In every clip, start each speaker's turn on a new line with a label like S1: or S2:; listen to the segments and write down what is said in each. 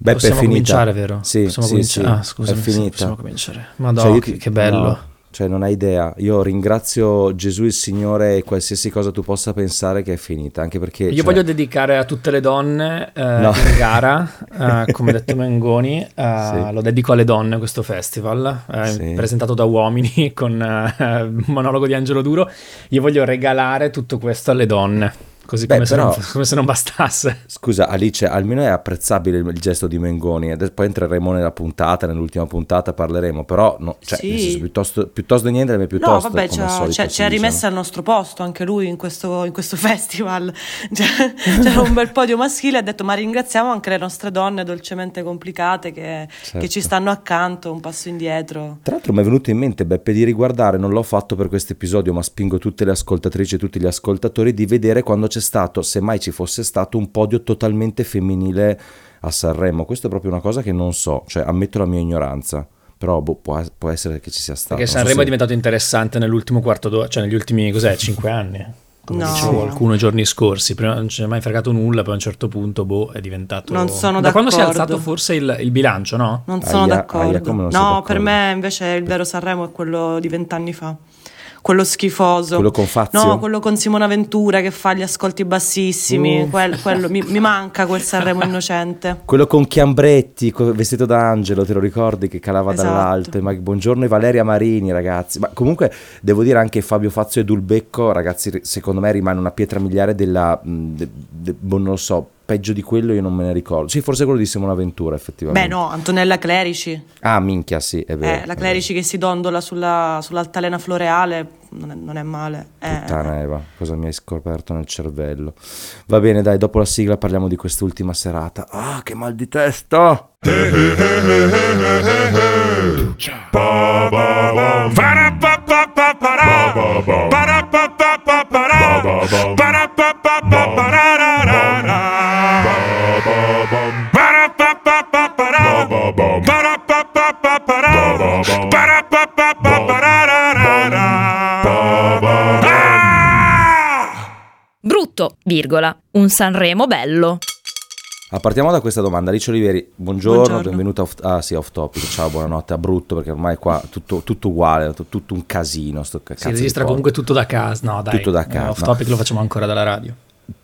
S1: Beppe
S2: Possiamo
S1: è finita.
S2: cominciare, vero?
S1: Sì,
S2: Possiamo
S1: sì,
S2: cominciare.
S1: sì.
S2: Ah, scusami,
S1: è finita.
S2: possiamo cominciare. Madonna,
S1: Cioè, io
S2: che, che bello.
S1: no, cioè, non hai idea. Io ringrazio Gesù il Signore e qualsiasi cosa tu possa pensare che è finita. Anche perché.
S2: Io
S1: cioè,
S2: voglio dedicare a tutte le donne eh,
S1: No.
S2: in gara, eh, come detto Mengoni, eh,
S1: Sì.
S2: lo dedico alle donne questo festival, eh,
S1: Sì.
S2: presentato da uomini con eh, un monologo di Angelo Duro. Io voglio regalare tutto questo alle donne, così
S1: Beh,
S2: come, se non,
S1: però-
S2: come se non bastasse.
S1: Scusa, Alice, almeno è apprezzabile il, il gesto di Mengoni. Adesso poi entreremo nella puntata, nell'ultima puntata parleremo. Però, no, cioè,
S3: Sì.
S1: senso, piuttosto, piuttosto niente, ma piuttosto.
S3: No, vabbè, ci ha, rimessa
S1: no?
S3: al nostro posto anche lui in questo, in questo festival. Cioè, c'era un bel podio maschile e ha detto: Ma ringraziamo anche le nostre donne dolcemente complicate che,
S1: Certo.
S3: che ci stanno accanto, un passo indietro.
S1: Tra l'altro mi è venuto in mente, Beppe, di riguardare, non l'ho fatto per questo episodio, ma spingo tutte le ascoltatrici e tutti gli ascoltatori di vedere quando c'è stato, se mai ci fosse stato, un podio totalmente femminile a Sanremo. Questo è proprio una cosa che non so, cioè ammetto la mia ignoranza, però boh, può, può essere che ci sia stato.
S2: Perché
S1: non so
S2: Sanremo è
S1: se-
S2: diventato interessante nell'ultimo quarto d'ora, cioè negli ultimi, cos'è, cinque anni? Come
S3: No.
S2: dicevo qualcuno i giorni scorsi, prima non ci è mai fregato nulla, poi a un certo punto, boh, è diventato...
S3: Non sono
S2: da quando si è
S3: d'accordo.
S2: alzato forse il, il bilancio, no?
S3: Non sono
S1: Aia,
S3: d'accordo.
S1: aia, non
S3: no,
S1: d'accordo?
S3: per me invece il vero Sanremo è quello di vent'anni fa. Quello schifoso.
S1: Quello con Fazio?
S3: No, quello con Simona Ventura che fa gli ascolti bassissimi.
S1: Uff.
S3: Quel- quello- mi, mi manca quel Sanremo innocente.
S1: Quello con Chiambretti, vestito da angelo, te lo ricordi che calava
S3: Esatto.
S1: dall'alto? Ma buongiorno e Valeria Marini, ragazzi. Ma comunque devo dire anche Fabio Fazio e Dulbecco, ragazzi, secondo me rimane una pietra miliare della... de- de- boh, non lo so, peggio di quello io non me ne ricordo. Sì, forse quello di Simona Ventura, effettivamente.
S3: Beh, no, Antonella Clerici.
S1: Ah, minchia, sì, è vero.
S3: Eh, la Clerici che si dondola sulla, sull'altalena floreale non è, non è male. Eh,
S1: vero. Puttana Eva, cosa mi hai scoperto nel cervello? Va bene, dai, dopo la sigla parliamo di quest'ultima serata. Ah, che mal di testa!
S4: Brutto, virgola, un Sanremo bello.
S1: Ah, partiamo da questa domanda. Alice Oliveri, buongiorno,
S3: Buongiorno.
S1: benvenuta off, ah, sì, off topic. Ciao, buonanotte a brutto perché ormai qua tutto, tutto uguale, tu- tutto un casino. Sto
S2: Si registra comunque tutto da casa, no dai,
S1: Tutto da casa,
S2: off
S1: no.
S2: topic lo facciamo ancora dalla radio.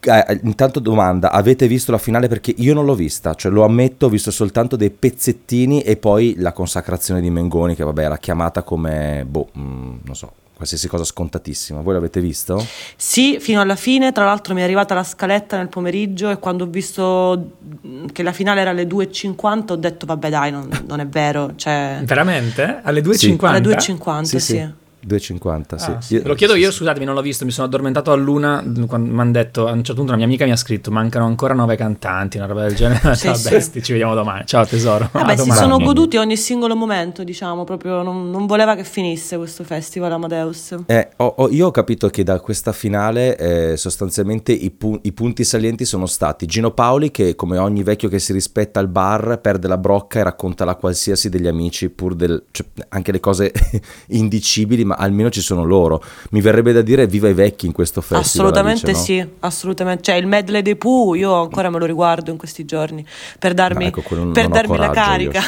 S1: Eh, eh, intanto domanda, avete visto la finale? Perché io non l'ho vista, cioè lo ammetto, ho visto soltanto dei pezzettini e poi la consacrazione di Mengoni che vabbè era chiamata come, boh, mm, non so, qualsiasi cosa scontatissima. Voi l'avete visto?
S3: Sì, fino alla fine. Tra l'altro mi è arrivata la scaletta nel pomeriggio e quando ho visto mm, che la finale era alle 2.50 ho detto vabbè dai, non, non è vero. Cioè,
S2: Veramente? Alle
S1: Sì.
S2: 2.50?
S3: alle 2.50, sì.
S1: sì. 2,50, sì.
S2: Ah, sì. Lo chiedo io, scusatemi, non l'ho visto, mi sono addormentato a luna quando mi hanno detto, a un certo punto una mia amica mi ha scritto, mancano ancora nove cantanti, una roba del genere.
S3: Sì,
S2: Ciao
S3: sì.
S2: bestie, ci vediamo domani. Ciao tesoro.
S3: Vabbè,
S2: A
S3: si sono goduti ogni singolo momento, diciamo, proprio non, non voleva che finisse questo festival Amadeus.
S1: Eh, ho- ho- io ho capito che da questa finale eh, sostanzialmente i, pu- i punti salienti sono stati Gino Paoli che come ogni vecchio che si rispetta al bar perde la brocca e racconta la qualsiasi degli amici pur del, cioè, anche le cose indicibili ma almeno ci sono loro mi verrebbe da dire viva i vecchi in questo festival
S3: Assolutamente
S1: Alice, no?
S3: sì, assolutamente. Cioè il medley dei Pooh io ancora me lo riguardo in questi giorni per darmi,
S1: ecco,
S3: per darmi la carica.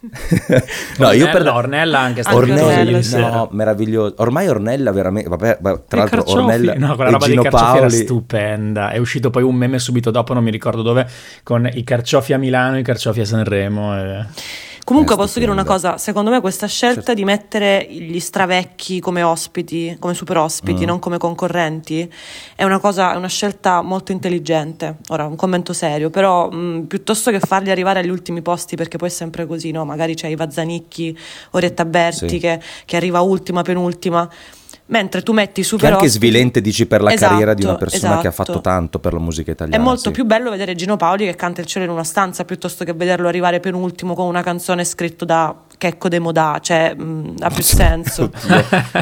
S1: no io per
S2: Ornella, Ornella anche sta
S3: Ornella,
S1: no meraviglioso ormai Ornella veramente vabbè, vabbè, tra l'altro
S2: carciofi-
S1: Ornella
S2: no, quella
S1: e
S2: roba
S1: Gino
S2: dei carciofi era
S1: Paoli
S2: stupenda. È uscito poi un meme subito dopo, non mi ricordo dove, con i carciofi a Milano e i carciofi a Sanremo. e-
S3: Comunque posso dire una cosa, secondo me questa scelta
S1: Certo.
S3: di mettere gli stravecchi come ospiti, come super ospiti,
S1: Mm.
S3: non come concorrenti, è una cosa, è una scelta molto intelligente. Ora, un commento serio, però mh, piuttosto che farli arrivare agli ultimi posti, perché poi è sempre così, no? Magari c'è Iva Zanicchi, Orietta Berti
S1: Sì.
S3: che, che arriva ultima, penultima. Mentre tu metti
S1: Che
S3: super
S1: è anche
S3: ospiti-
S1: svilente, dici, per la
S3: Esatto,
S1: carriera di una persona che ha
S3: esatto.
S1: fatto tanto per la musica
S3: È
S1: italiana.
S3: molto
S1: sì.
S3: più bello vedere Gino Paoli che canta il cielo in una stanza piuttosto che vederlo arrivare penultimo con una canzone scritta da Checco De Modà, cioè mh, ha più senso.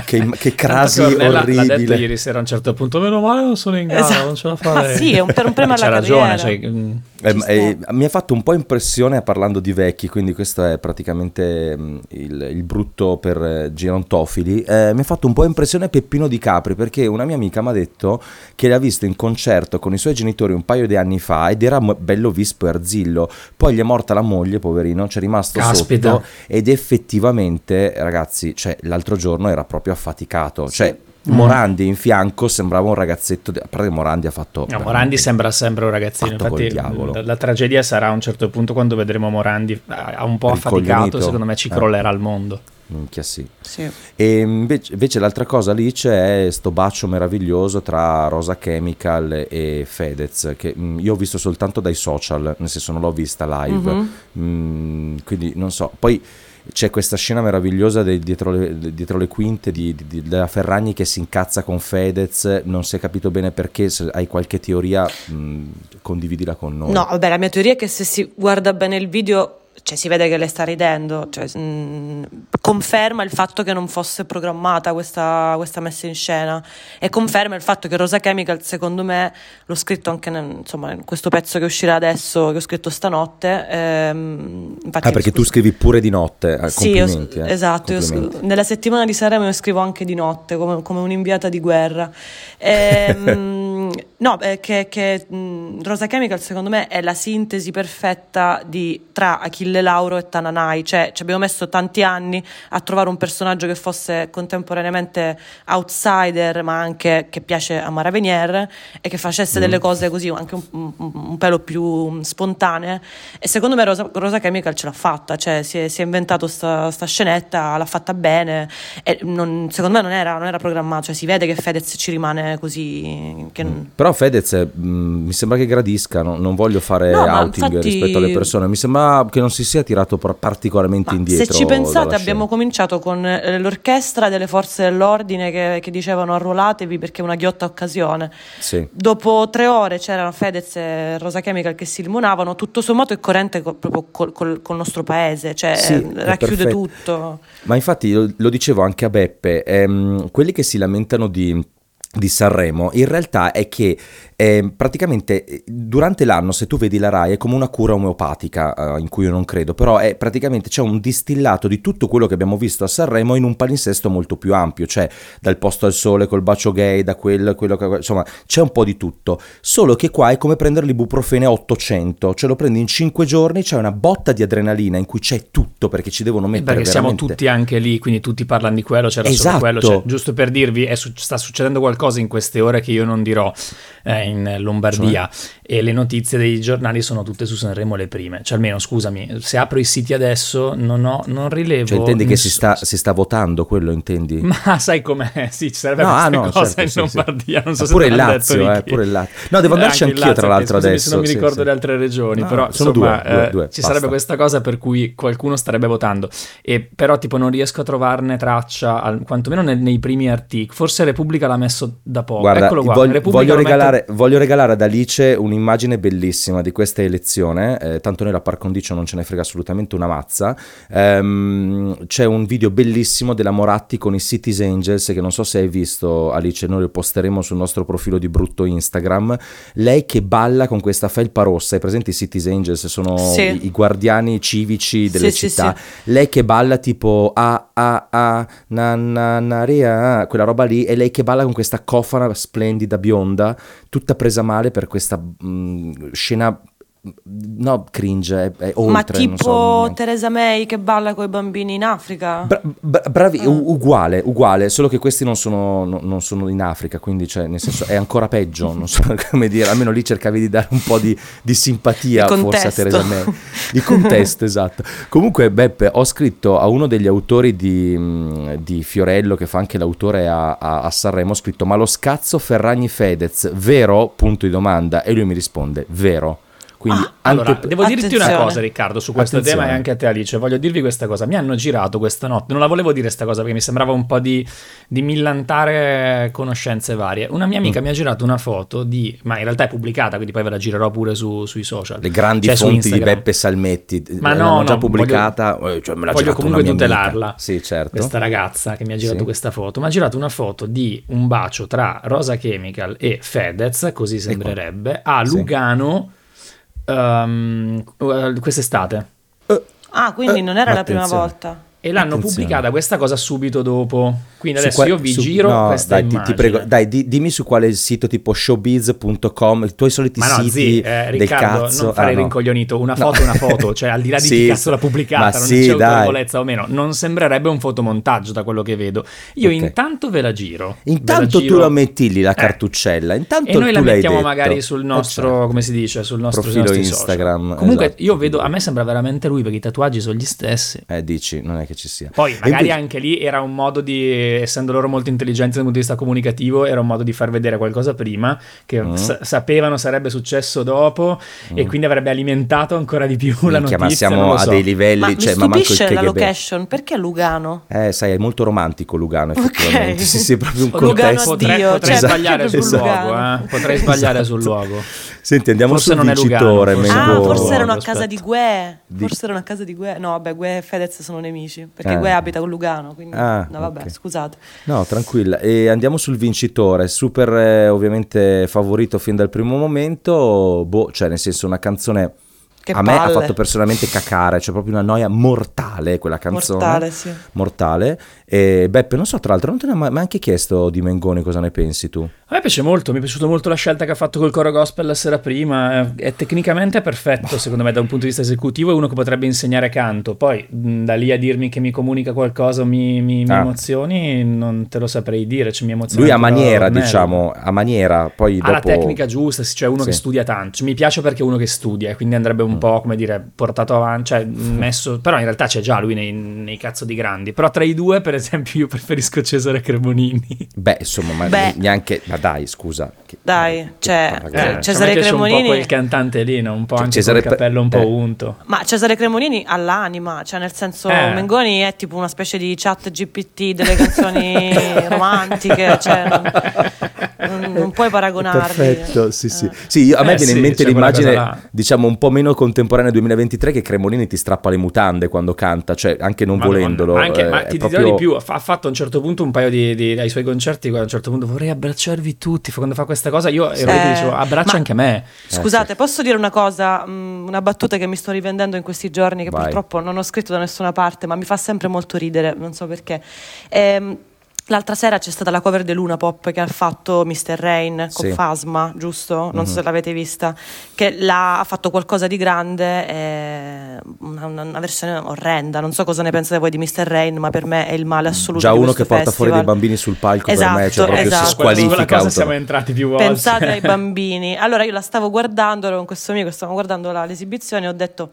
S1: Che, che crasi
S2: Cornella L'ha detto
S1: orribile.
S2: ieri sera a un certo punto, meno male non sono in gara,
S3: Esatto.
S2: non ce la
S3: Ma
S2: farei.
S3: sì, è un- per un premio
S2: C'ha
S3: alla
S2: ragione,
S3: carriera.
S2: cioè, mm,
S1: Eh, eh, mi ha fatto un po' impressione parlando di vecchi, quindi questo è praticamente mm, il, il brutto per eh, gerontofili. eh, mi ha fatto un po' impressione Peppino Di Capri perché una mia amica mi ha detto che l'ha visto in concerto con i suoi genitori un paio di anni fa ed era bello vispo e arzillo. Poi gli è morta la moglie, poverino, c'è rimasto
S2: Caspita.
S1: sotto ed effettivamente, ragazzi, cioè, l'altro giorno era proprio affaticato. Cioè,
S2: Mm.
S1: Morandi in fianco sembrava un ragazzetto. di- A parte Morandi ha fatto.
S2: No, Morandi sembra sempre un ragazzino. Infatti, la, la tragedia sarà a un certo punto quando vedremo Morandi ha ha un po' affaticato. Secondo me ci
S1: Eh.
S2: crollerà il mondo.
S1: Minchia sì.
S3: Sì.
S1: E invece, invece l'altra cosa Alice è sto bacio meraviglioso tra Rosa Chemical e Fedez che mm, io ho visto soltanto dai social, nel senso non l'ho vista live.
S3: Mhm.
S1: Mm, quindi non so. Poi c'è questa scena meravigliosa dietro, le, dietro le quinte di, di- di- della Ferragni che si incazza con Fedez, non si è capito bene perché, se hai qualche teoria mm, condividila con noi.
S3: No, vabbè, la mia teoria è che se si guarda bene il video, cioè si vede che lei sta ridendo, cioè, mh, conferma il fatto che non fosse programmata questa, questa messa in scena e conferma il fatto che Rosa Chemical, secondo me, l'ho scritto anche nel- insomma, in questo pezzo che uscirà adesso, che ho scritto stanotte. ehm, infatti,
S1: Ah, perché tu scrivi pure di notte. eh,
S3: Sì, io-
S1: eh,
S3: esatto, io
S1: complimenti.
S3: sc- nella settimana di Sanremo io scrivo anche di notte come, come un'inviata di guerra. Ehm, no, eh, che, che, mh, Rosa Chemical secondo me è la sintesi perfetta di, tra Achille Lauro e Tananai, cioè ci abbiamo messo tanti anni a trovare un personaggio che fosse contemporaneamente outsider ma anche che piace a Mara Venier e che facesse delle cose così anche un, un- un pelo più spontanee. E secondo me Rosa, Rosa Chemical ce l'ha fatta, cioè si è, si è inventato sta, sta scenetta, l'ha fatta bene e non- secondo me non era, non era programmato, cioè si vede che Fedez ci rimane così che non-
S1: Però Fedez mh, mi sembra che gradisca, no- non voglio fare
S3: No,
S1: outing
S3: infatti-
S1: rispetto alle persone, mi sembra che non si sia tirato par- particolarmente
S3: Ma
S1: indietro.
S3: se ci pensate, abbiamo cominciato con eh, l'orchestra delle forze dell'ordine che, che dicevano arruolatevi perché è una ghiotta occasione.
S1: Sì.
S3: Dopo tre ore c'erano Fedez e Rosa Chemical che si limonavano, tutto sommato è coerente co- proprio col, col- col nostro paese, cioè
S1: Sì,
S3: racchiude tutto.
S1: Ma infatti lo, lo dicevo anche a Beppe, ehm, quelli che si lamentano di, di Sanremo, in realtà è che ehm, praticamente eh, durante l'anno, se tu vedi la RAI, è come una cura omeopatica, eh, in cui io non credo, però è praticamente c'è un distillato di tutto quello che abbiamo visto a Sanremo in un palinsesto molto più ampio, cioè dal posto al sole col bacio gay, da quel, quello che, insomma, c'è un po' di tutto. Solo che qua è come prendere l'ibuprofene a 800, cioè lo prendi in 5 giorni, c'è una botta di adrenalina in cui c'è tutto perché ci devono mettere
S2: Perché siamo
S1: veramente-
S2: tutti anche lì, quindi tutti parlano di quello, c'era
S1: Esatto.
S2: solo quello. Cioè, giusto per dirvi, è sta succedendo qualcosa in queste ore che io non dirò eh, in Lombardia e le notizie dei giornali sono tutte su Sanremo le prime. Cioè, almeno, scusami, se apro i siti adesso non, ho, non rilevo...
S1: Cioè, intendi che si
S2: ness-
S1: sta, si sta votando quello, intendi?
S2: Ma sai com'è? Sì, ci sarebbe
S1: No, ah, no,
S2: cosa
S1: certo,
S2: in
S1: sì, sì.
S2: Lombardia, non so
S1: Ma
S2: se
S1: pure
S2: l'ha
S1: Lazio, eh, pure il Lazio. No, devo andarci
S2: Anche il
S1: anch'io, tra
S2: Lazio,
S1: l'altro,
S2: scusami
S1: adesso,
S2: se non mi ricordo
S1: sì.
S2: le altre regioni,
S1: No,
S2: però
S1: sono
S2: insomma
S1: due, due,
S2: eh,
S1: due,
S2: ci
S1: basta.
S2: sarebbe questa cosa per cui qualcuno starebbe votando, e però tipo non riesco a trovarne traccia, al- quantomeno nel- nei primi articoli, forse Repubblica l'ha messo da poco,
S1: Guarda,
S2: eccolo qua,
S1: voglio, voglio regalare, voglio regalare ad Alice un'immagine bellissima di questa elezione, eh, tanto noi la par condicio non ce ne frega assolutamente una mazza. Ehm, c'è un video bellissimo della Moratti con i Cities Angels, che non so se hai visto Alice, noi lo posteremo sul nostro profilo di brutto Instagram. Lei che balla con questa felpa rossa, hai presente i Cities Angels? Sono
S3: Sì.
S1: i, i guardiani civici delle
S3: Sì, sì,
S1: città. Lei che balla tipo a a a na na na ria, quella roba lì, e lei che balla con questa cofana splendida bionda, tutta presa male per questa mh, scena no cringe, è, è oltre,
S3: Ma tipo
S1: so,
S3: Teresa May che balla con i bambini in Africa?
S1: Bra- bra- bravi,
S3: Ah.
S1: u- uguale, uguale, solo che questi non sono, no- non sono in Africa, quindi cioè, nel senso è ancora peggio, non so come dire, almeno lì cercavi di dare un po' di, di simpatia forse a. Teresa May. Di contesto, esatto. Comunque Beppe, ho scritto a uno degli autori di, mh, di Fiorello, che fa anche l'autore a, a- a Sanremo, ho scritto ma lo scazzo Ferragni Fedez, vero? Punto di domanda, e lui mi risponde, vero. Quindi
S2: Ah, allora,
S1: anche
S2: devo dirti una cosa, Riccardo, su questo
S1: Attenzione.
S2: tema e anche a te, Alice. Voglio dirvi questa cosa. Mi hanno girato questa notte. Non la volevo dire questa cosa perché mi sembrava un po' di, di millantare conoscenze varie. Una mia
S1: Mm.
S2: amica mi ha girato una foto di. Ma in realtà è pubblicata, quindi poi ve la girerò pure su- sui social.
S1: le grandi
S2: Cioè,
S1: fonti di. Beppe Salmetti
S2: Ma
S1: l'hanno
S2: no,
S1: già
S2: no,
S1: pubblicata, eh, cioè
S2: voglio comunque tutelarla.
S1: Sì, certo.
S2: Questa ragazza che mi ha girato
S1: Sì.
S2: questa foto mi ha girato una foto di un bacio tra Rosa Chemical e Fedez, così sembrerebbe, a
S1: Sì.
S2: Lugano ehm, eh, quest'estate.
S3: Ah, quindi
S1: Eh,
S3: non era la prima
S1: attenzione.
S3: volta.
S2: E l'hanno
S1: Attenzione.
S2: pubblicata questa cosa subito dopo. Quindi adesso
S1: qua-
S2: io vi
S1: su-
S2: giro
S1: no,
S2: questa
S1: dai, ti,
S2: immagine.
S1: ti prego, dai, di- dimmi su quale sito tipo showbiz.com, i tuoi soliti
S2: Ma no,
S1: siti
S2: zi, eh,
S1: del
S2: Riccardo,
S1: cazzo.
S2: non fare
S1: Ah,
S2: il
S1: no.
S2: rincoglionito. Una
S1: No.
S2: foto è una foto, cioè al di là di
S1: Sì,
S2: chi cazzo l'ha pubblicata,
S1: Ma
S2: non
S1: sì,
S2: c'è autorevolezza o meno. Non sembrerebbe un fotomontaggio da quello che vedo. Io
S1: Ok.
S2: intanto ve la giro.
S1: Intanto
S2: la
S1: tu
S2: giro.
S1: la metti lì la
S2: Eh.
S1: cartuccella. Intanto
S2: E noi la
S1: tu
S2: mettiamo magari sul
S1: Eh,
S2: nostro,
S1: certo.
S2: come si dice, sul nostro
S1: Profilo
S2: social.
S1: Instagram,
S2: Comunque
S1: esatto.
S2: io vedo, a me sembra veramente lui perché i tatuaggi sono gli stessi.
S1: Eh, dici, non è che ci sia.
S2: Poi magari
S1: invece-
S2: anche lì era un modo di, essendo loro molto intelligenti dal punto di vista comunicativo, era un modo di far vedere qualcosa prima che
S1: Mm.
S2: sa- sapevano sarebbe successo dopo e quindi avrebbe alimentato ancora di più la
S1: Minchia,
S2: notizia.
S1: ma siamo
S2: lo
S1: a
S2: so.
S1: dei livelli,
S3: Ma
S1: cioè,
S3: mi
S1: ma
S3: stupisce la
S1: KGB.
S3: location, perché Lugano?
S1: Eh, sai, è molto romantico Lugano, effettivamente.
S3: Ok.
S1: Sì, sì, è proprio un
S3: Lugano
S1: contesto.
S3: addio,
S2: Potrei, potrei
S3: cioè,
S2: sbagliare sul
S3: Lugano.
S2: luogo, eh? potrei sbagliare sul
S1: Esatto.
S2: luogo.
S1: Senti, andiamo
S2: Forse
S1: sul vincitore.
S2: Lugano, forse
S3: Ah, forse erano a casa di Gue.
S1: Di-
S3: Forse erano a casa di Gue. No, vabbè, Gue e Fedez sono nemici. Perché
S1: Eh.
S3: Gue abita con Lugano. Quindi,
S1: Ah,
S3: no, vabbè,
S1: ok.
S3: scusate.
S1: No, tranquilla. E andiamo sul vincitore. Super, eh, ovviamente, favorito fin dal primo momento. Boh, cioè, nel senso, una canzone.
S3: Che
S1: a me ha fatto personalmente cacare, cioè proprio una noia mortale quella canzone.
S3: Mortale, sì.
S1: Mortale. E Beppe, non so, tra l'altro, non te ne ho mai anche chiesto di Mengoni cosa ne pensi tu.
S2: A me piace molto, mi è piaciuta molto la scelta che ha fatto col coro gospel la sera prima, è, è tecnicamente perfetto secondo me da un punto di vista esecutivo, è uno che potrebbe insegnare canto, poi da lì a dirmi che mi comunica qualcosa o mi, mi, mi
S1: Ah.
S2: emozioni non te lo saprei dire, cioè mi emoziona
S1: Lui a maniera, diciamo, a maniera, poi
S2: Ha la
S1: dopo...
S2: tecnica giusta, cioè uno che
S1: Sì.
S2: studia tanto. Cioè, mi piace perché è uno che studia, e quindi andrebbe
S1: Mm.
S2: Un po', come dire, portato avanti, cioè messo. Però in realtà c'è già lui nei, nei cazzo di grandi. Però tra i due, per esempio, io preferisco Cesare Cremonini.
S1: Beh, insomma, ma
S3: Beh.
S1: neanche... Ma dai, scusa. che-
S3: Dai,
S1: che
S3: cioè. Eh,
S2: cioè,
S3: Cesare
S2: piace un po'
S3: Cremonini-
S2: quel cantante lì, no? un po'
S1: Cioè,
S2: anche
S1: Cesare
S2: con il capello un po'
S1: eh.
S2: unto.
S3: Ma Cesare Cremonini ha l'anima, cioè nel senso
S2: Eh.
S3: Mengoni è tipo una specie di chat GPT delle canzoni romantiche, cioè non, non- non puoi paragonarli.
S1: Perfetto, sì, sì.
S3: Eh.
S1: Sì, io- a me
S2: Eh,
S1: viene
S2: sì,
S1: in mente
S2: quella
S1: l'immagine, diciamo, un po' meno contemporanea 2023 che Cremonini ti strappa le mutande quando canta, cioè anche non
S2: Madonna,
S1: volendolo.
S2: ma anche-
S1: eh,
S2: ma ti
S1: proprio-
S2: dirò di più, ha ha fatto a un certo punto un paio di, di- ai suoi concerti, a un certo punto vorrei abbracciarvi tutti, quando fa questa cosa io che
S3: Eh,
S2: dicevo abbraccia
S3: ma-
S2: anche me.
S3: Scusate, posso dire una cosa, mm, una battuta che mi sto rivendendo in questi giorni, che
S1: Vai.
S3: purtroppo non ho scritto da nessuna parte, ma mi fa sempre molto ridere, non so perché. Ehm, L'altra sera c'è stata la cover di Luna Pop che ha fatto Mr. Rain con
S1: Sì.
S3: Fasma, giusto? Non so
S2: Mhm.
S3: se l'avete vista, che l'ha, ha fatto qualcosa di grande, una, una- versione orrenda. Non so cosa ne pensate voi di Mr. Rain, ma per me è il male assoluto.
S1: Già uno che porta fuori dei
S3: festival.
S1: bambini sul palco
S3: Esatto,
S1: per me, cioè proprio
S3: esatto.
S1: si squalifica.
S2: cosa siamo entrati più volte.
S3: Pensate ai bambini. Allora io la stavo guardando, ero con questo amico, stavamo guardando la- l'esibizione e ho detto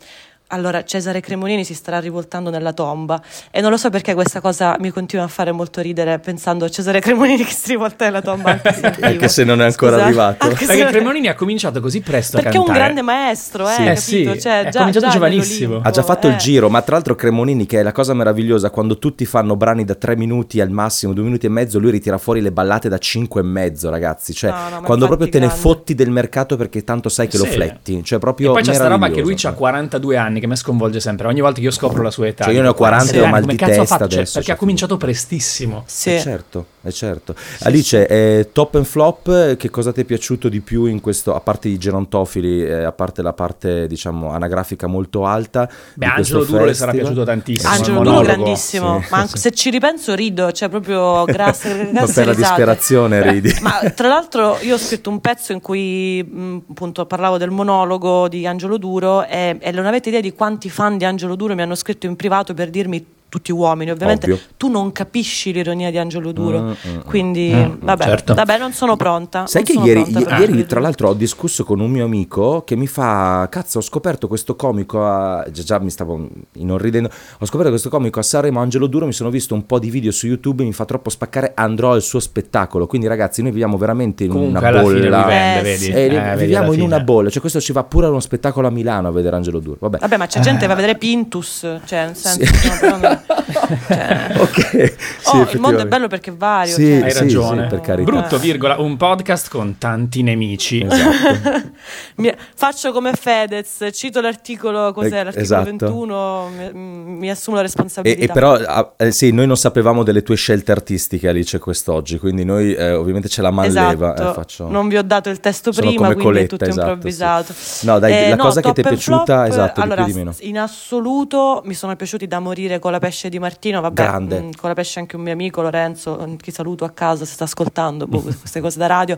S3: allora Cesare Cremonini si starà rivoltando nella tomba e non lo so perché questa cosa mi continua a fare molto ridere pensando a Cesare Cremonini che si rivolta nella tomba anche se.
S1: Anche non è ancora
S3: Scusate,
S1: arrivato.
S3: anche
S2: Perché
S3: non
S2: Cremonini ha cominciato così presto
S3: perché è un grande maestro, eh,
S1: Sì.
S2: Eh
S3: capito?
S2: sì,
S3: Cioè,
S2: è
S3: già-
S2: cominciato
S3: già
S2: giovanissimo.
S1: Ha già fatto
S3: eh.
S1: il giro, ma tra l'altro Cremonini, che è la cosa meravigliosa, quando tutti fanno brani da tre minuti al massimo, due minuti e mezzo, lui ritira fuori le ballate da cinque e mezzo, ragazzi. Cioè,
S3: No, no,
S1: quando proprio te ne
S3: grande.
S1: fotti del mercato perché tanto sai che lo
S2: Sì.
S1: fletti. Cioè,
S2: E
S1: proprio
S2: poi c'è sta roba che lui ha 42 anni che mi sconvolge sempre. Ogni volta che io scopro la sua età.
S1: Cioè, io ne ho
S2: dico,
S1: 40 e ho
S2: 42
S1: mal
S2: anni,
S1: di testa
S2: fatto? Cioè,
S1: adesso,
S2: perché
S1: cioè,
S2: ha cominciato prestissimo.
S3: Sì.
S1: Eh certo, è certo. Alice, eh, top and flop, eh, che cosa ti è piaciuto di più in questo, a parte i gerontofili, eh, a parte la parte diciamo anagrafica molto alta?
S2: Beh,
S1: di
S2: Angelo Duro le sarà piaciuto tantissimo.
S1: Eh,
S3: Angelo Duro grandissimo,
S1: Sì,
S3: ma anche
S1: sì.
S3: se ci ripenso rido, cioè proprio grazie,
S1: Ma per la
S3: risate.
S1: disperazione ridi.
S3: Ma tra l'altro io ho scritto un pezzo in cui mh, appunto parlavo del monologo di Angelo Duro e, e non avete idea di quanti fan di Angelo Duro mi hanno scritto in privato per dirmi tutti uomini ovviamente,
S1: Ovvio.
S3: tu non capisci l'ironia di Angelo Duro,
S1: Mm, mm, mm.
S3: quindi
S2: Mm,
S3: vabbè,
S2: certo.
S3: vabbè, non sono pronta.
S1: Sai
S3: non
S1: che ieri,
S3: pronta
S1: ieri, tra l'altro, ho discusso con un mio amico che mi fa: Cazzo, ho scoperto questo comico. A... Già, già mi stavo inorridendo. Ho scoperto questo comico a Sanremo, Angelo Duro. Mi sono visto un po' di video su YouTube. Mi fa troppo spaccare. Andrò al suo spettacolo. Quindi, ragazzi, noi viviamo veramente in
S2: Comunque
S1: una bolla.
S2: li vende,
S3: Eh,
S2: vedi?
S3: sì.
S1: Eh,
S2: Eh, vedi,
S1: viviamo
S2: alla
S1: in una bolla. Cioè, questo ci va pure a uno spettacolo a Milano a vedere Angelo Duro. Vabbè.
S3: Vabbè, ma c'è gente che va a vedere Pintus, cioè nel senso stiamo parlando- cioè,
S1: ok. Sì,
S3: oh, il mondo è bello perché è vario.
S1: Sì,
S3: cioè.
S2: Hai
S1: sì,
S2: ragione.
S1: sì, per carità.
S2: Brutto, virgola, un podcast con tanti nemici.
S1: Esatto.
S3: Mi- faccio come Fedez, cito l'articolo, cos'è
S1: Eh,
S3: l'articolo
S1: esatto.
S3: 21, mi, mi assumo la
S1: E,
S3: responsabilità.
S1: e però ah, eh, sì, noi non sapevamo delle tue scelte artistiche Alice quest'oggi, quindi noi eh, ovviamente ce la manleva.
S3: Esatto,
S1: eh, faccio...
S3: non vi ho dato il testo
S1: Sono
S3: prima,
S1: come
S3: quindi è
S1: Coletta,
S3: tutto
S1: esatto,
S3: improvvisato.
S1: sì. No, dai,
S3: Eh,
S1: la cosa che ti è piaciuta,
S3: flop,
S1: esatto, di
S3: allora,
S1: più di meno.
S3: In assoluto mi sono piaciuti da morire con la pesce di Martino, vabbè, mh, con la pesce anche un mio amico Lorenzo, che saluto a casa se sta ascoltando boh, queste cose da radio.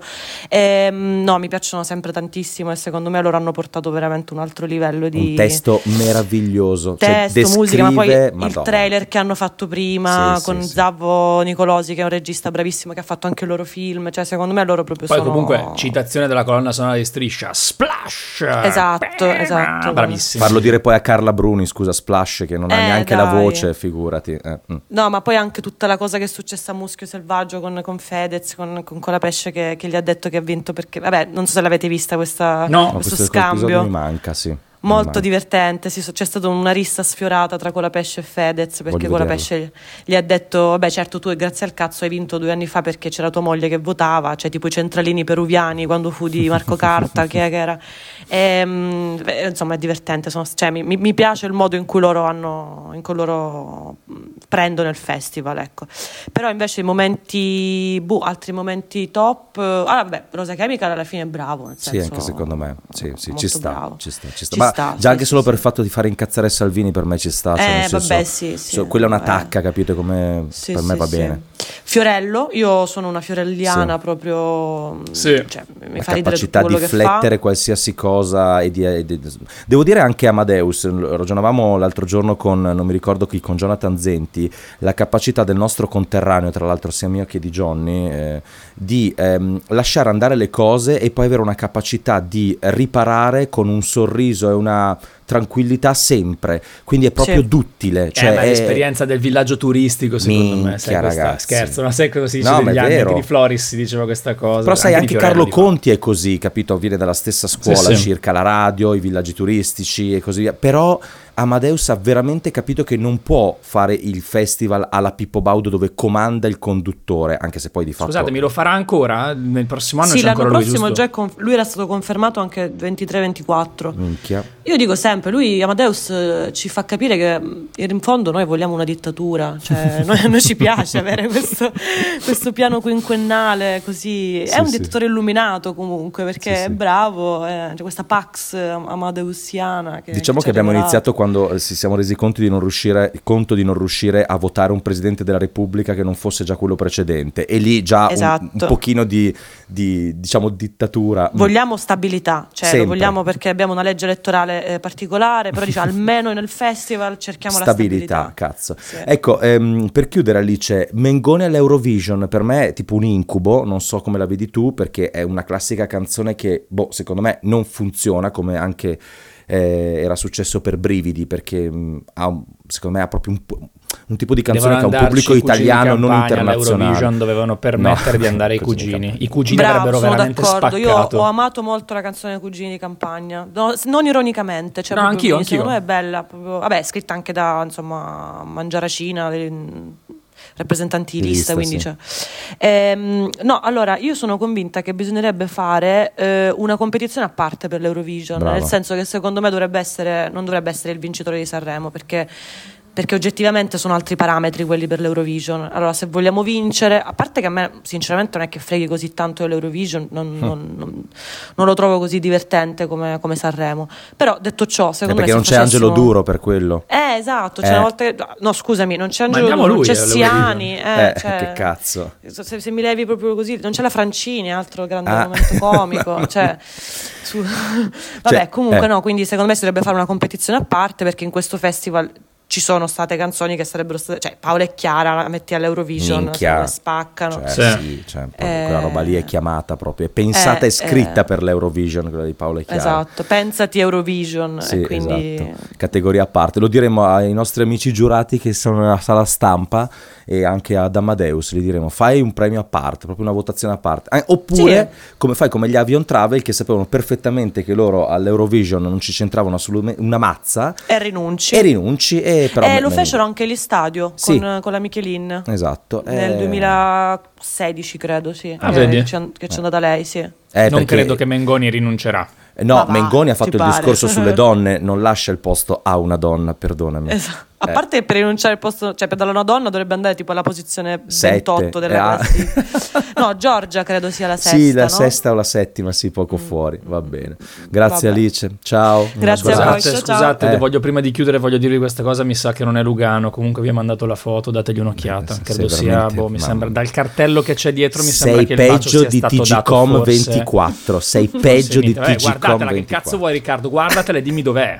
S3: Ehm, no, mi piacciono sempre tantissimo e secondo me loro hanno portato veramente un altro livello di
S1: Un testo meraviglioso. cioè,
S3: testo, musica, ma poi
S1: descrive-
S3: il
S1: Madonna.
S3: trailer che hanno fatto prima
S1: Sì, sì,
S3: con
S1: sì.
S3: Zavvo Nicolosi, che è un regista bravissimo che ha fatto anche il loro film, cioè secondo me loro proprio
S2: Poi
S3: sono
S2: comunque citazione della colonna sonora di Striscia, Splash!
S3: Esatto, esatto.
S2: Bravissimo.
S1: Farlo dire poi a Carla Bruni, scusa, Splash, che non ha
S3: Eh,
S1: neanche la
S3: dai.
S1: voce, figurati. eh, mm.
S3: No, ma poi anche tutta la cosa che è successa a Muschio Selvaggio con, con Fedez, con, con Colapesce che, che gli ha detto che ha vinto perché, vabbè, non so se l'avete vista questa,
S2: No.
S3: Questo
S1: questo
S3: scambio.
S1: mi manca, sì.
S3: Molto divertente, sì, c'è stata una rissa sfiorata tra Colapesce e Fedez perché
S1: Voglio
S3: Colapesce gli ha detto, vabbè certo tu grazie al cazzo hai vinto due anni fa perché c'era tua moglie che votava, cioè tipo i centralini peruviani quando fu di Marco Carta, che, che era... Ehm, beh, insomma è divertente, sono- cioè, mi, mi- piace il modo in cui loro hanno, in cui loro prendono il festival, ecco. Però invece i momenti, boh, altri momenti top, ah vabbè, Rosa Chemical alla fine è bravo, nel
S1: Sì,
S3: senso,
S1: anche secondo me. Sì, sì, ci sta, ci sta, ci sta.
S3: Ci Sta,
S1: già
S3: sì,
S1: anche
S3: sì,
S1: solo per il fatto di fare incazzare Salvini per me ci sta. cioè,
S3: Eh,
S1: nel senso,
S3: vabbè, sì, sì,
S1: so- quella è una
S3: eh.
S1: tacca, capito? Come
S3: Sì,
S1: per me va
S3: sì.
S1: bene.
S3: Fiorello, io sono una fiorelliana
S1: Sì.
S3: proprio.
S2: Sì.
S3: Cioè, mi
S1: la
S3: fa
S1: capacità di flettere
S3: fa.
S1: qualsiasi cosa e di, e di- devo dire anche Amadeus ragionavamo l'altro giorno con non mi ricordo chi con Jonathan Zenti la capacità del nostro conterraneo tra l'altro sia mio che di Johnny eh, di ehm, lasciare andare le cose e poi avere una capacità di riparare con un sorriso e una tranquillità sempre quindi è proprio
S3: Sì.
S1: duttile
S2: Cioè,
S1: cioè
S2: ma
S1: è-
S2: l'esperienza del villaggio turistico, secondo me. Sai
S1: Minchia,
S2: questa-
S1: ragazzi.
S2: Scherzo, ma sai cosa si dice
S1: No,
S2: degli anni?
S1: vero.
S2: Anche di Floris si diceva questa cosa.
S1: Però sai, anche
S2: Fiorello
S1: Carlo. Conti è così, capito? Viene dalla stessa scuola
S2: Sì, sì.
S1: circa la radio, i villaggi turistici e così via. Però Amadeus ha veramente capito che non può fare il festival alla Pippo Baudo dove comanda il conduttore, anche se poi di fatto...
S2: Scusatemi, lo farà ancora? Nel prossimo anno
S3: Sì,
S2: c'è
S3: l'anno
S2: ancora lui,
S3: prossimo
S2: giusto?
S3: già è conf- lui era stato confermato anche 23-24.
S1: Minchia.
S3: Io dico sempre, lui Amadeus eh, ci fa capire che mh, in fondo noi vogliamo una dittatura, cioè noi, a noi ci piace avere questo, questo piano quinquennale così,
S1: Sì,
S3: è un
S1: sì.
S3: dittatore illuminato comunque perché
S1: Sì,
S3: è bravo, eh, c'è questa Pax Amadeusiana che
S1: Diciamo
S3: ci
S1: che abbiamo
S3: regalato.
S1: iniziato quando eh, ci siamo resi conto di non riuscire, conto di non riuscire a votare un presidente della Repubblica che non fosse già quello precedente. E lì già un- un,
S3: Esatto.
S1: pochino di, di, diciamo, dittatura.
S3: Vogliamo stabilità, cioè
S1: Sempre.
S3: lo vogliamo perché abbiamo una legge elettorale eh, particolare, però diciamo almeno nel festival cerchiamo
S1: stabilità,
S3: la stabilità.
S1: cazzo.
S3: Sì.
S1: Ecco, ehm, per chiudere Alice, Mengone all'Eurovision per me è tipo un incubo, non so come la vedi tu, perché è una classica canzone che, boh, secondo me non funziona come anche eh, era successo per Brividi, perché mh, ha un- secondo me ha proprio un, un tipo di canzone che ha un pubblico italiano,
S2: in
S1: non
S2: campagna,
S1: internazionale.
S2: all'Eurovision dovevano permettere
S1: No,
S2: di andare i
S1: cugini in
S2: cugini.
S1: campagna.
S2: I cugini
S3: Bravo,
S2: avrebbero
S3: sono
S2: veramente
S3: d'accordo. Io
S2: spaccato.
S3: ho amato molto la canzone Cugini di Campagna, No, non ironicamente. Cioè
S2: No,
S3: proprio
S2: anch'io,
S3: mi- Secondo me
S2: anch'io.
S3: è bella. proprio- vabbè, è scritta anche da insomma Mangiaracina, mm, rappresentanti di lista, quindi,
S1: sì.
S3: cioè. Ehm, no, allora io sono convinta che bisognerebbe fare eh, una competizione a parte per l'Eurovision,
S1: Brava.
S3: nel senso che secondo me dovrebbe essere, non dovrebbe essere il vincitore di Sanremo perché. Perché oggettivamente sono altri parametri quelli per l'Eurovision. Allora, se vogliamo vincere, a parte che a me sinceramente non è che freghi così tanto dell'Eurovision, non,
S1: Hm.
S3: non- non- non lo trovo così divertente come, come Sanremo. Però detto ciò,
S1: Eh,
S3: secondo
S1: perché
S3: me
S1: non
S3: se
S1: c'è Angelo
S3: facessimo-
S1: Duro per quello.
S3: Eh, esatto. C'è
S1: Eh.
S3: una volta che- No, scusami, non c'è Angelo Duro, non c'è. Siani. Eh,
S1: Eh,
S3: cioè,
S1: che cazzo.
S3: Se, se mi levi proprio così, non c'è la Francini, altro grande
S1: Ah.
S3: momento comico. cioè, su- Vabbè,
S1: Cioè,
S3: comunque
S1: eh.
S3: no, quindi secondo me si dovrebbe fare una competizione a parte perché in questo festival ci sono state canzoni che sarebbero state, cioè Paola e Chiara la metti all'Eurovision,
S1: Minchia.
S3: se spaccano.
S1: Cioè,
S2: Sì.
S1: sì, cioè,
S3: Eh,
S1: quella roba lì è chiamata proprio, è pensata
S3: eh,
S1: e scritta
S3: eh.
S1: per l'Eurovision, quella di Paolo e Chiara.
S3: Esatto, pensati Eurovision
S1: Sì,
S3: e quindi
S1: esatto. Categoria a parte. Lo diremo ai nostri amici giurati che sono nella sala stampa e anche ad Amadeus. Gli diremo: fai un premio a parte, proprio una votazione a parte. Eh, oppure, come fai come gli Avion Travel che sapevano perfettamente che loro all'Eurovision non ci c'entravano assolutamente una mazza.
S3: e rinunci.
S1: E rinunci, e però.
S3: Eh,
S1: me-
S3: lo
S1: me-
S3: fecero anche gli stadio
S1: Sì.
S3: con, con la Michelin.
S1: Esatto.
S3: Nel
S1: eh,
S3: 2016 credo, sì.
S2: Ah,
S3: che,
S2: vedi?
S3: che c'è, che c'è andata lei, sì.
S1: eh,
S2: non
S1: perché-
S2: credo che Mengoni rinuncerà.
S1: eh, No,
S3: va,
S1: Mengoni ha fatto il
S3: pare?
S1: discorso sulle donne, non lascia il posto a una donna, perdonami.
S3: Esatto. A
S1: Eh.
S3: parte per rinunciare al posto, cioè per dare una donna dovrebbe andare tipo alla posizione
S1: Sette.
S3: 28 della
S1: Eh, ah.
S3: classifica. No, Giorgia credo sia la sesta.
S1: Sì, la
S3: no?
S1: sesta o la settima, sì, poco fuori, va bene. Grazie
S3: Vabbè.
S1: Alice, ciao.
S3: Grazie a
S1: Scusate.
S3: voi.
S2: Scusate,
S3: ciao, ciao.
S2: scusate,
S1: Eh.
S2: voglio, prima di chiudere voglio dirvi questa cosa, mi sa che non è Lugano, comunque vi ha mandato la foto, dategli un'occhiata,
S1: Sì,
S2: credo sia, boh, mi sembra, dal cartello che c'è dietro mi sembra
S1: Sei
S2: che il bacio
S1: peggio
S2: sia
S1: di
S2: stato dato
S1: TGCom
S2: forse-
S1: 24, sei peggio di.
S2: Eh,
S1: TGCom
S2: guardatela,
S1: 24.
S2: che cazzo vuoi Riccardo? Guardatela e dimmi dov'è.